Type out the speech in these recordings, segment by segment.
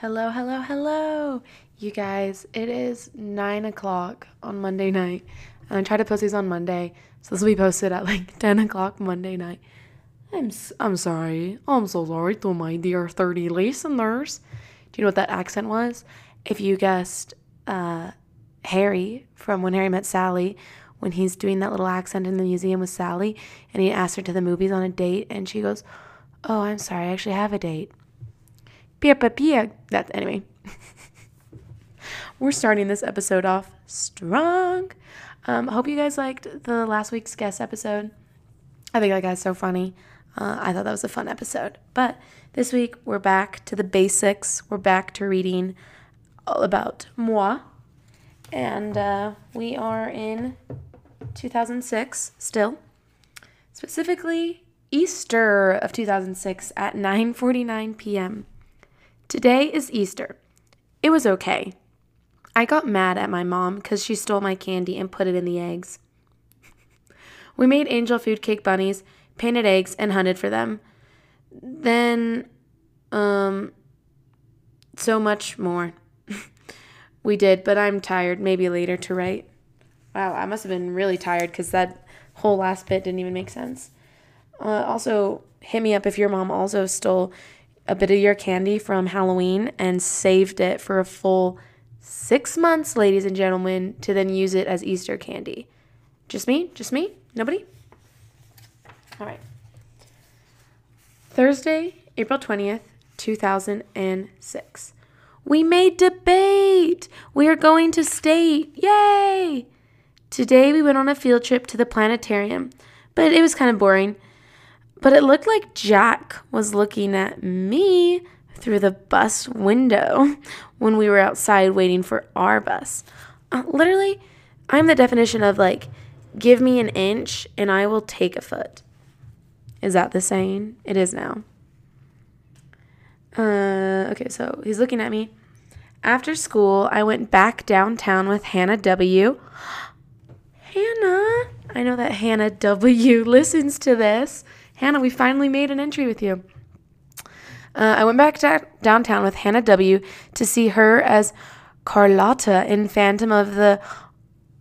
Hello, hello, hello. You guys, it is 9 o'clock on Monday night. And I try to post these on Monday. So this will be posted at like 10 o'clock Monday night. I'm, I'm sorry. I'm so sorry to my dear 30 listeners. Do you know what that accent was? If you guessed uh, Harry from When Harry Met Sally, when he's doing that little accent in the museum with Sally, and he asks her to the movies on a date, and she goes, Oh, I'm sorry, I actually have a date. Pia pia pia. That anyway. We're starting this episode off strong. Um, hope you guys liked the last week's guest episode. I think that guy's so funny. Uh, I thought that was a fun episode. But this week we're back to the basics. We're back to reading all about moi, and uh, we are in 2006 still. Specifically, Easter of 2006 at 9:49 p.m. Today is Easter. It was okay. I got mad at my mom because she stole my candy and put it in the eggs. we made angel food cake bunnies, painted eggs, and hunted for them. Then, um, so much more. we did, but I'm tired. Maybe later to write. Wow, I must have been really tired because that whole last bit didn't even make sense. Uh, also, hit me up if your mom also stole a bit of your candy from Halloween and saved it for a full six months, ladies and gentlemen, to then use it as Easter candy. Just me? Just me? Nobody? All right. Thursday, April 20th, 2006. We made debate! We are going to state! Yay! Today we went on a field trip to the planetarium, but it was kind of boring. But it looked like Jack was looking at me through the bus window when we were outside waiting for our bus. Uh, literally, I'm the definition of like, give me an inch and I will take a foot. Is that the saying? It is now. Uh, okay, so he's looking at me. After school, I went back downtown with Hannah W. Hannah, I know that Hannah W listens to this. Hannah, we finally made an entry with you. Uh, I went back downtown with Hannah W to see her as Carlotta in Phantom of the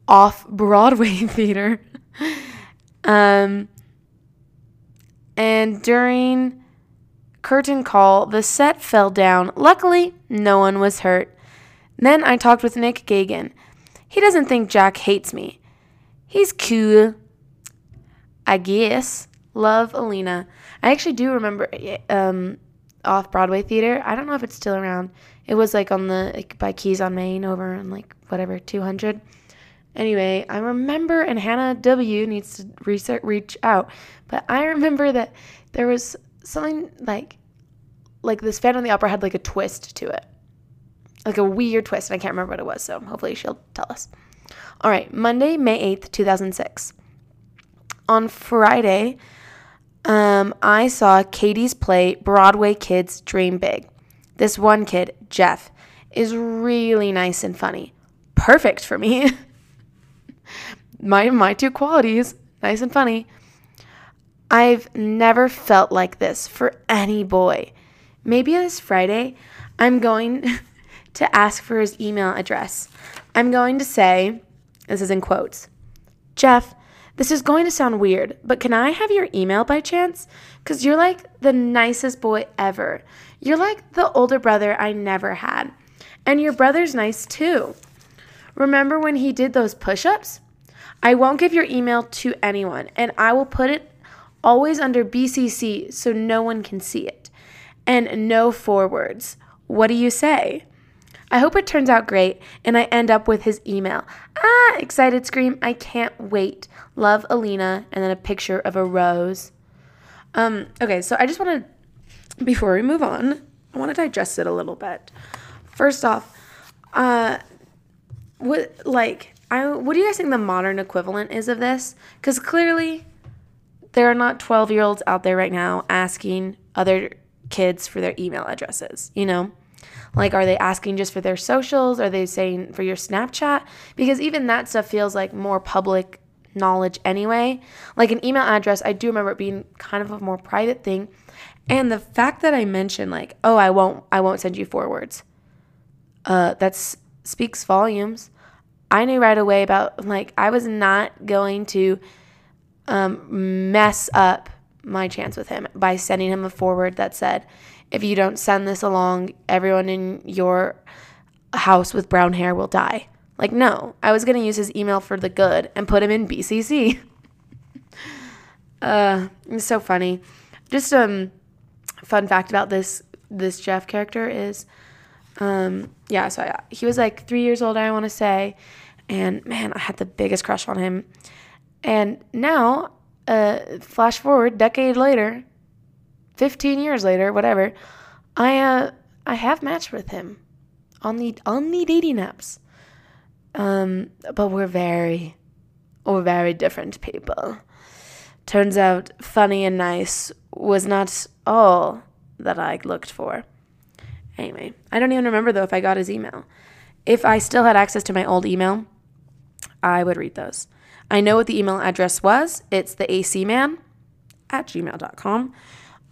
Off Broadway Theater. um, and during curtain call, the set fell down. Luckily, no one was hurt. Then I talked with Nick Gagan. He doesn't think Jack hates me. He's cool. I guess. Love Alina. I actually do remember um, off Broadway theater. I don't know if it's still around. It was like on the like by Keys on Main over in like whatever 200. Anyway, I remember, and Hannah W needs to research, reach out, but I remember that there was something like like this Phantom of the Opera had like a twist to it, like a weird twist, and I can't remember what it was. So hopefully she'll tell us. All right, Monday, May 8th, 2006. On Friday, um, I saw Katie's play Broadway Kids Dream Big. This one kid, Jeff, is really nice and funny. Perfect for me. my my two qualities, nice and funny. I've never felt like this for any boy. Maybe this Friday, I'm going to ask for his email address. I'm going to say, this is in quotes, Jeff, this is going to sound weird, but can I have your email by chance? Because you're like the nicest boy ever. You're like the older brother I never had. And your brother's nice too. Remember when he did those push ups? I won't give your email to anyone, and I will put it always under BCC so no one can see it. And no forwards. What do you say? I hope it turns out great and I end up with his email. Ah, excited scream. I can't wait. Love Alina. And then a picture of a rose. Um, okay, so I just want to, before we move on, I want to digest it a little bit. First off, uh, what, like, I, what do you guys think the modern equivalent is of this? Because clearly, there are not 12 year olds out there right now asking other kids for their email addresses, you know? Like, are they asking just for their socials? Are they saying for your Snapchat? Because even that stuff feels like more public knowledge anyway. Like an email address, I do remember it being kind of a more private thing. And the fact that I mentioned like, oh, I won't I won't send you forwards. Uh that's speaks volumes. I knew right away about like I was not going to um, mess up my chance with him by sending him a forward that said, if you don't send this along, everyone in your house with brown hair will die. Like, no, I was going to use his email for the good and put him in BCC. uh, it's so funny. Just um, fun fact about this this Jeff character is, um, yeah. So I, he was like three years old, I want to say, and man, I had the biggest crush on him. And now, uh, flash forward, decade later, fifteen years later, whatever, I uh, I have matched with him on the on the dating apps. Um, but we're very, we're very different people. Turns out, funny and nice was not all that I looked for. Anyway, I don't even remember though if I got his email. If I still had access to my old email, I would read those. I know what the email address was. It's the AC man at gmail.com.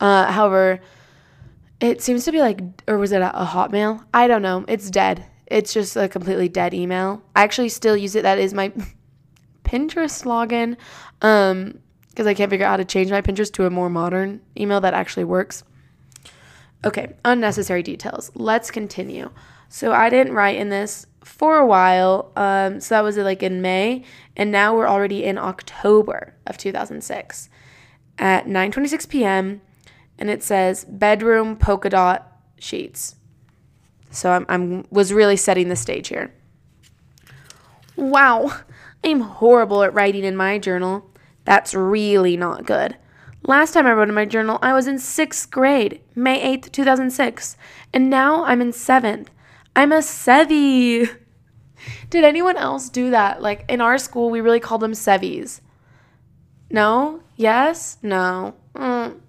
Uh, however, it seems to be like, or was it a, a Hotmail? I don't know. It's dead. It's just a completely dead email. I actually still use it. That is my Pinterest login. Um, because I can't figure out how to change my Pinterest to a more modern email that actually works. Okay, unnecessary details. Let's continue. So I didn't write in this for a while. Um, so that was like in May, and now we're already in October of 2006 at 9:26 p.m. and it says bedroom polka dot sheets. So I'm, I'm was really setting the stage here. Wow, I'm horrible at writing in my journal. That's really not good. Last time I wrote in my journal, I was in sixth grade, May 8th, 2006, and now I'm in seventh. I'm a Sevi. Did anyone else do that? Like in our school, we really called them Sevies. No? Yes? No. Mm.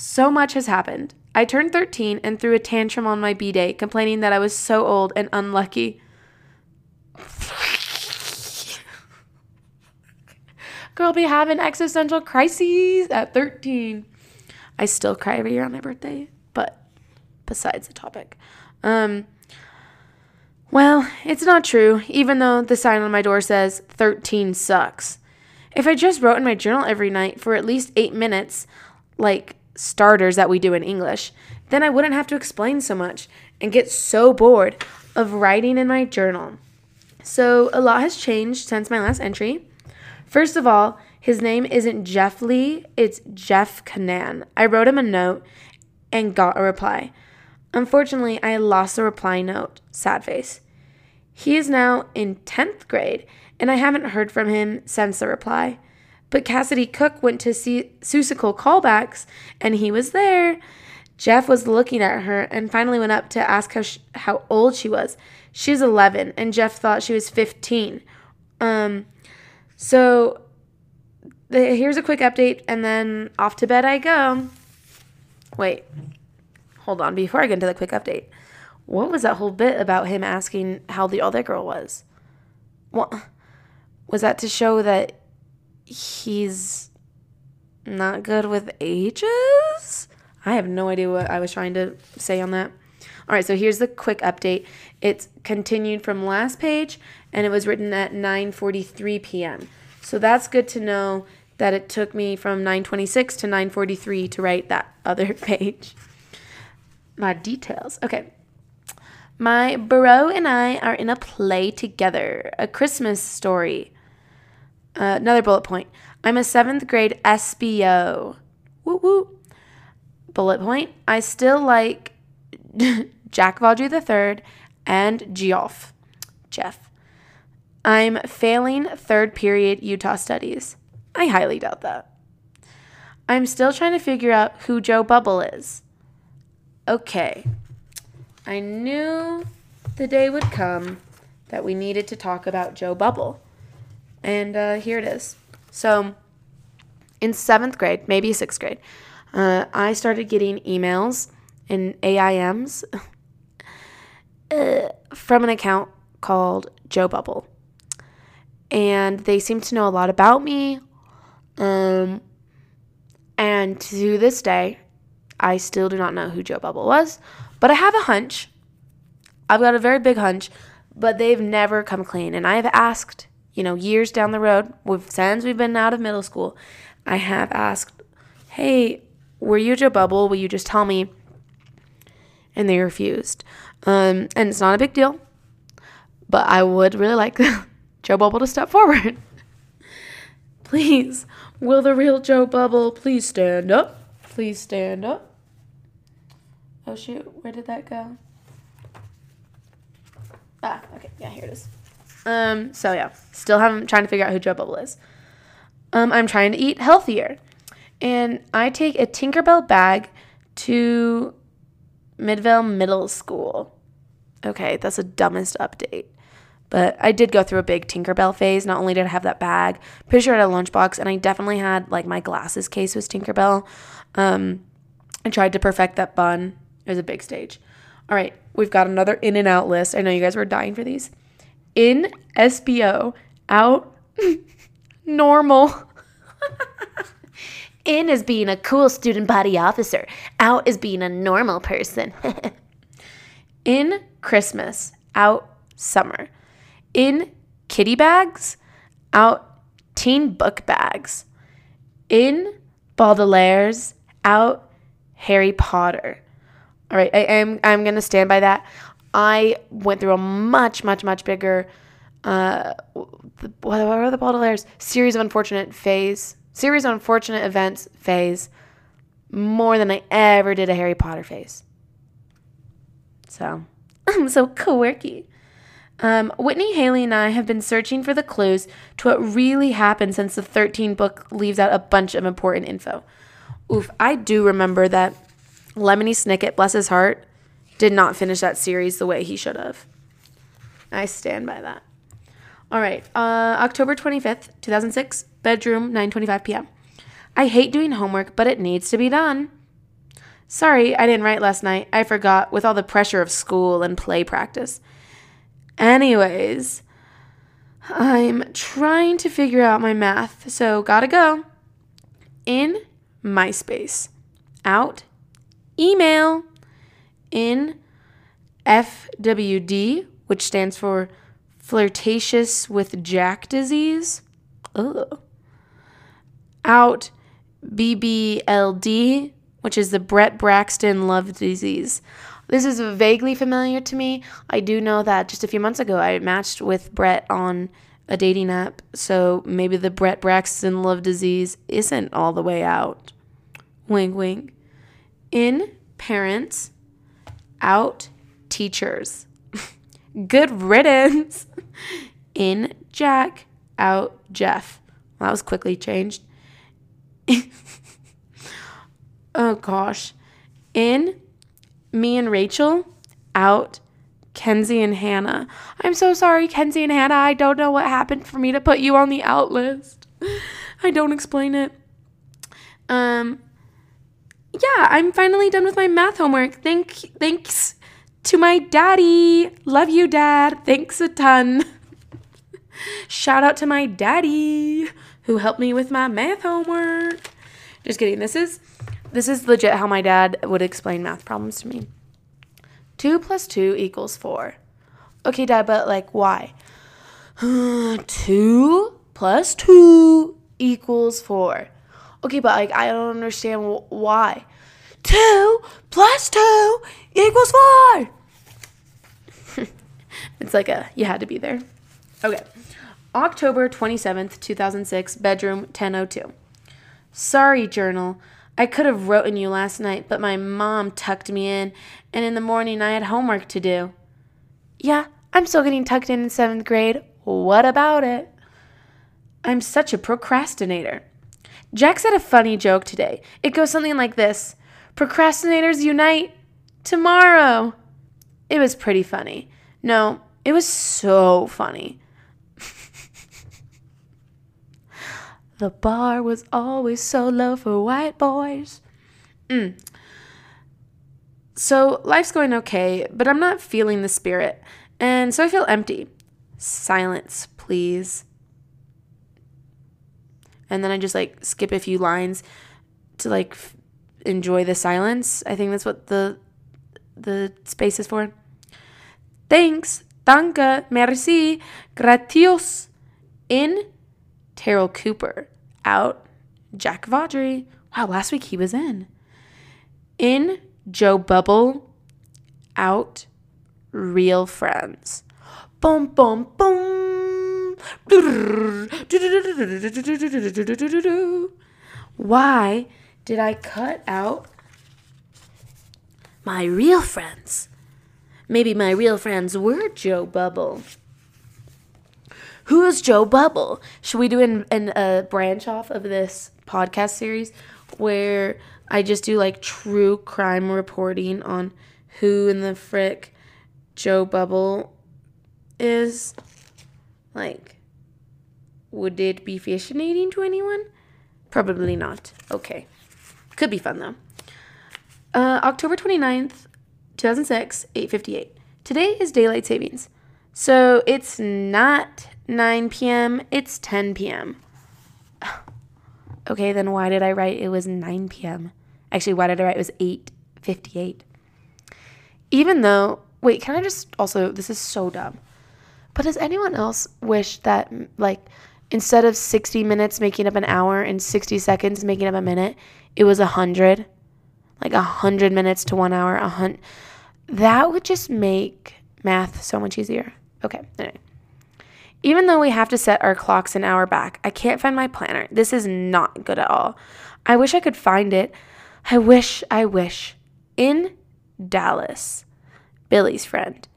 So much has happened. I turned 13 and threw a tantrum on my B day, complaining that I was so old and unlucky. Girl be having existential crises at 13. I still cry every year on my birthday, but besides the topic. Um, well, it's not true, even though the sign on my door says 13 sucks. If I just wrote in my journal every night for at least eight minutes, like starters that we do in English, then I wouldn't have to explain so much and get so bored of writing in my journal. So, a lot has changed since my last entry. First of all, his name isn't Jeff Lee, it's Jeff Canan. I wrote him a note and got a reply. Unfortunately, I lost the reply note. Sad face. He is now in 10th grade, and I haven't heard from him since the reply. But Cassidy Cook went to see Seussical callbacks, and he was there. Jeff was looking at her and finally went up to ask how, she, how old she was. She's 11, and Jeff thought she was 15. Um, so the, here's a quick update, and then off to bed I go. Wait, hold on. Before I get into the quick update, what was that whole bit about him asking how the other girl was? What was that to show that he's not good with ages? I have no idea what I was trying to say on that. All right, so here's the quick update. It's continued from last page and it was written at 9:43 p.m. So that's good to know that it took me from 9:26 to 9:43 to write that other page. My details. Okay. My bro and I are in a play together, a Christmas story. Uh, another bullet point. I'm a seventh grade SBO. Woo woo. Bullet point. I still like Jack Vaudry III and Geoff. Jeff. I'm failing third period Utah studies. I highly doubt that. I'm still trying to figure out who Joe Bubble is. Okay. I knew the day would come that we needed to talk about Joe Bubble. And uh, here it is. So, in seventh grade, maybe sixth grade, uh, I started getting emails and AIMs uh, from an account called Joe Bubble. And they seem to know a lot about me. Um, and to this day, I still do not know who Joe Bubble was, but I have a hunch. I've got a very big hunch, but they've never come clean. And I have asked, you know, years down the road, with, since we've been out of middle school, I have asked, hey, were you Joe Bubble? Will you just tell me? And they refused. Um, and it's not a big deal, but I would really like Joe Bubble to step forward. please, will the real Joe Bubble please stand up? Please stand up. Oh shoot, where did that go? Ah, okay, yeah, here it is. Um, so yeah, still haven't trying to figure out who Joe Bubble is. Um, I'm trying to eat healthier, and I take a Tinkerbell bag to Midvale Middle School. Okay, that's the dumbest update. But I did go through a big Tinkerbell phase. Not only did I have that bag, pretty sure I had a lunchbox, and I definitely had like my glasses case was Tinkerbell. Um, I tried to perfect that bun. It was a big stage. All right, we've got another in and out list. I know you guys were dying for these. In SBO, out, normal. in is being a cool student body officer, out is being a normal person. in Christmas, out summer. In kitty bags, out teen book bags. In Baudelaire's, out Harry Potter. All right, I am I'm gonna stand by that. I went through a much, much, much bigger uh what are the Baudelaire's series of unfortunate phase series of unfortunate events phase more than I ever did a Harry Potter phase. So I'm so quirky. Um, Whitney, Haley, and I have been searching for the clues to what really happened since the 13 book leaves out a bunch of important info. Oof, I do remember that Lemony Snicket, bless his heart, did not finish that series the way he should have. I stand by that. All right, uh, October 25th, 2006, bedroom, 9:25 p.m. I hate doing homework, but it needs to be done. Sorry, I didn't write last night. I forgot with all the pressure of school and play practice. Anyways, I'm trying to figure out my math, so gotta go. In MySpace. Out. Email. In FWD, which stands for flirtatious with Jack disease. Ugh. Out BBLD, which is the Brett Braxton love disease. This is vaguely familiar to me. I do know that just a few months ago I matched with Brett on a dating app, so maybe the Brett Braxton love disease isn't all the way out. Wink, wink. In parents, out teachers. Good riddance. In Jack, out Jeff. Well, that was quickly changed. oh gosh. In me and Rachel out Kenzie and Hannah. I'm so sorry, Kenzie and Hannah. I don't know what happened for me to put you on the out list. I don't explain it. Um yeah, I'm finally done with my math homework. Thank thanks to my daddy. Love you, dad. Thanks a ton. Shout out to my daddy who helped me with my math homework. Just kidding. This is this is legit how my dad would explain math problems to me. 2 plus 2 equals 4. Okay, dad, but like why? 2 plus 2 equals 4. Okay, but like I don't understand why. 2 plus 2 equals 4. it's like a you had to be there. Okay. October 27th, 2006, bedroom 1002. Sorry, journal. I could have written you last night, but my mom tucked me in, and in the morning I had homework to do. Yeah, I'm still getting tucked in in seventh grade. What about it? I'm such a procrastinator. Jack said a funny joke today. It goes something like this Procrastinators unite tomorrow. It was pretty funny. No, it was so funny. The bar was always so low for white boys. Mm. So life's going okay, but I'm not feeling the spirit, and so I feel empty. Silence, please. And then I just like skip a few lines to like enjoy the silence. I think that's what the the space is for. Thanks, danke, merci, gratios. In Terrell Cooper. Out Jack Vaudry. Wow, last week he was in. In Joe Bubble. Out Real Friends. Boom, boom, boom. Why did I cut out my real friends? Maybe my real friends were Joe Bubble. Who is Joe Bubble? Should we do an, an, a branch off of this podcast series where I just do like true crime reporting on who in the frick Joe Bubble is? Like, would it be fascinating to anyone? Probably not. Okay. Could be fun though. Uh, October 29th, 2006, 8:58. Today is daylight savings. So it's not 9 p.m., it's 10 p.m. Okay, then why did I write it was 9 p.m.? Actually, why did I write it was 8:58? Even though, wait, can I just also this is so dumb. But does anyone else wish that like instead of 60 minutes making up an hour and 60 seconds making up a minute, it was a 100? Like a 100 minutes to 1 hour, a hun- that would just make math so much easier. Okay, anyway. Even though we have to set our clocks an hour back, I can't find my planner. This is not good at all. I wish I could find it. I wish, I wish. In Dallas, Billy's friend.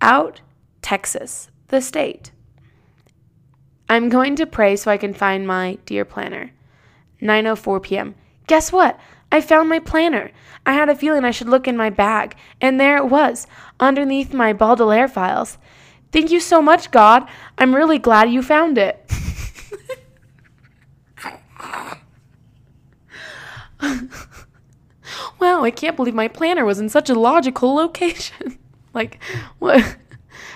Out, Texas, the state. I'm going to pray so I can find my dear planner. 9:04 p.m. Guess what? I found my planner. I had a feeling I should look in my bag, and there it was, underneath my Baudelaire files. Thank you so much, God. I'm really glad you found it. wow, I can't believe my planner was in such a logical location. like, what?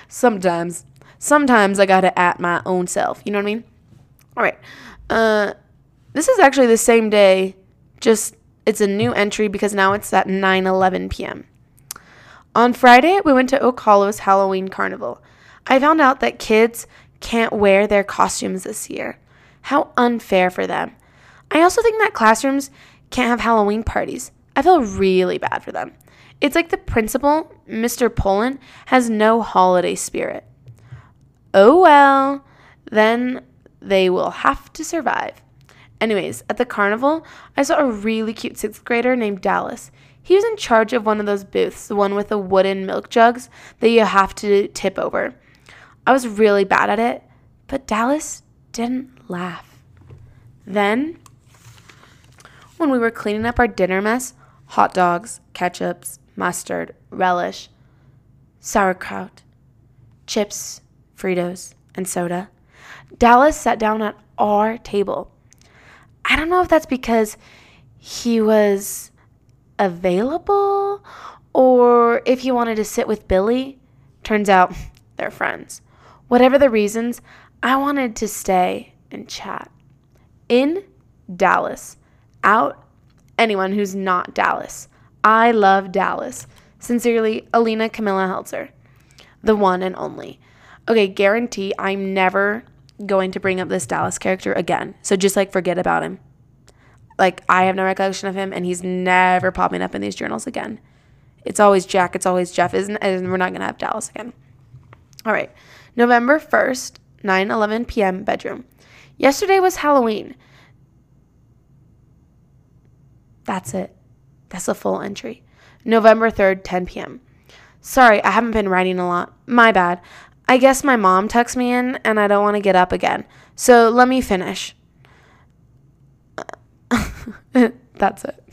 Sometimes, sometimes I gotta at my own self. You know what I mean? All right. Uh, this is actually the same day, just it's a new entry because now it's at 9 11 p.m. On Friday, we went to Oak Hollow's Halloween Carnival. I found out that kids can't wear their costumes this year. How unfair for them. I also think that classrooms can't have Halloween parties. I feel really bad for them. It's like the principal, Mr. Poland, has no holiday spirit. Oh well, then they will have to survive. Anyways, at the carnival, I saw a really cute sixth grader named Dallas. He was in charge of one of those booths, the one with the wooden milk jugs that you have to tip over. I was really bad at it, but Dallas didn't laugh. Then, when we were cleaning up our dinner mess, hot dogs, ketchups, mustard, relish, sauerkraut, chips, Fritos, and soda, Dallas sat down at our table. I don't know if that's because he was available or if he wanted to sit with Billy. Turns out they're friends. Whatever the reasons, I wanted to stay and chat. In Dallas, out anyone who's not Dallas. I love Dallas. Sincerely, Alina Camilla Helzer, the one and only. Okay, guarantee I'm never going to bring up this Dallas character again. So just like forget about him. Like I have no recollection of him and he's never popping up in these journals again. It's always Jack, it's always Jeff, isn't and we're not to have Dallas again. All right. November 1st, 9 11 p.m. bedroom. Yesterday was Halloween. That's it. That's a full entry. November 3rd, 10 p.m. Sorry, I haven't been writing a lot. My bad. I guess my mom tucks me in and I don't want to get up again. So let me finish. That's it.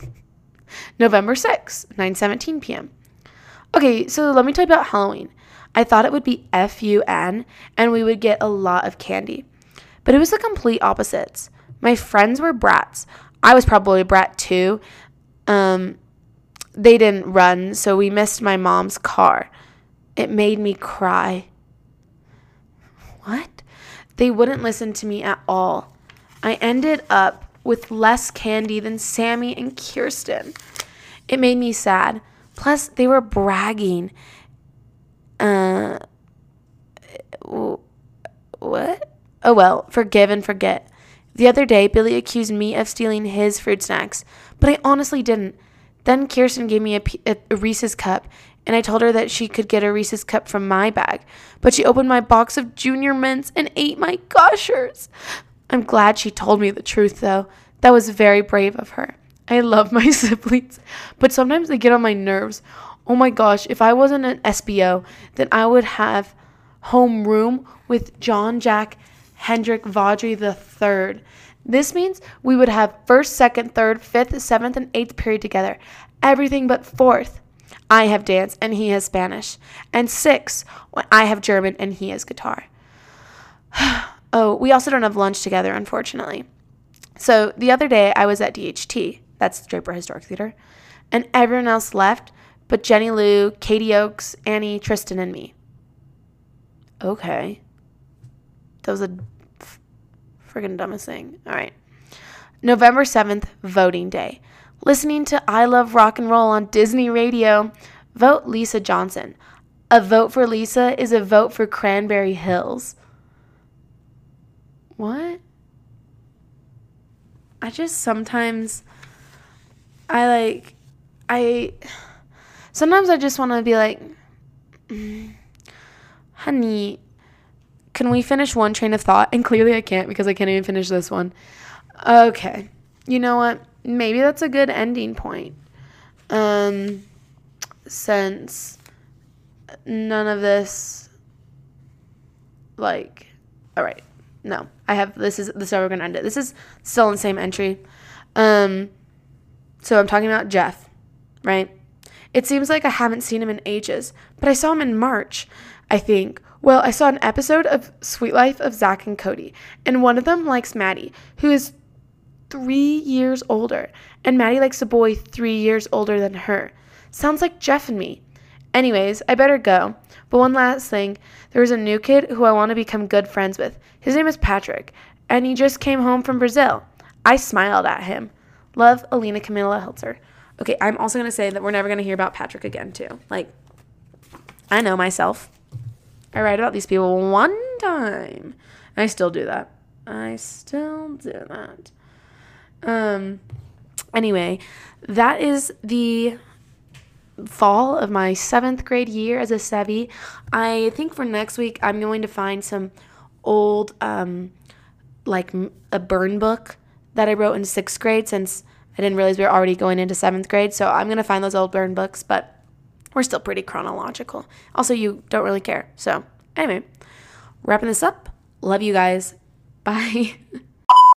November 6th, 9:17 p.m. Okay, so let me tell you about Halloween. I thought it would be F U N and we would get a lot of candy. But it was the complete opposites. My friends were brats. I was probably a brat too. Um, they didn't run, so we missed my mom's car. It made me cry. What? They wouldn't listen to me at all. I ended up with less candy than Sammy and Kirsten. It made me sad. Plus, they were bragging. Uh, what? Oh well, forgive and forget. The other day, Billy accused me of stealing his fruit snacks, but I honestly didn't. Then Kirsten gave me a, a, Reese's cup, and I told her that she could get a Reese's cup from my bag, but she opened my box of Junior Mints and ate my gushers. I'm glad she told me the truth, though. That was very brave of her. I love my siblings, but sometimes they get on my nerves. Oh my gosh, if I wasn't an SBO, then I would have homeroom with John Jack Hendrik Vaudry III. This means we would have first, second, third, fifth, seventh, and eighth period together. Everything but fourth. I have dance and he has Spanish. And six, I have German and he has guitar. oh, we also don't have lunch together, unfortunately. So the other day I was at DHT, that's Draper Historic Theater, and everyone else left but Jenny Lou, Katie Oakes, Annie, Tristan, and me. Okay. That was a friggin' dumbest thing. All right. November 7th, voting day. Listening to I Love Rock and Roll on Disney Radio. Vote Lisa Johnson. A vote for Lisa is a vote for Cranberry Hills. What? I just sometimes I like I sometimes I just want to be like mm, honey can we finish one train of thought? And clearly I can't because I can't even finish this one. Okay. You know what? Maybe that's a good ending point. Um since none of this like all right. No. I have this is this is how we're gonna end it. This is still in the same entry. Um so I'm talking about Jeff, right? It seems like I haven't seen him in ages, but I saw him in March, I think, well, I saw an episode of Suite Life of Zack and Cody, and one of them likes Maddie, who is three years older, and Maddie likes a boy three years older than her. Sounds like Jeff and me. Anyways, I better go. But one last thing there's a new kid who I want to become good friends with. His name is Patrick, and he just came home from Brazil. I smiled at him. Love, Alina Camilla Hiltzer. Okay, I'm also going to say that we're never going to hear about Patrick again, too. Like, I know myself. I write about these people one time. I still do that. I still do that. Um anyway, that is the fall of my seventh grade year as a Sevi. I think for next week I'm going to find some old um like a burn book that I wrote in sixth grade since I didn't realize we were already going into seventh grade. So I'm gonna find those old burn books, but we're still pretty chronological. Also, you don't really care. So, anyway, wrapping this up. Love you guys. Bye.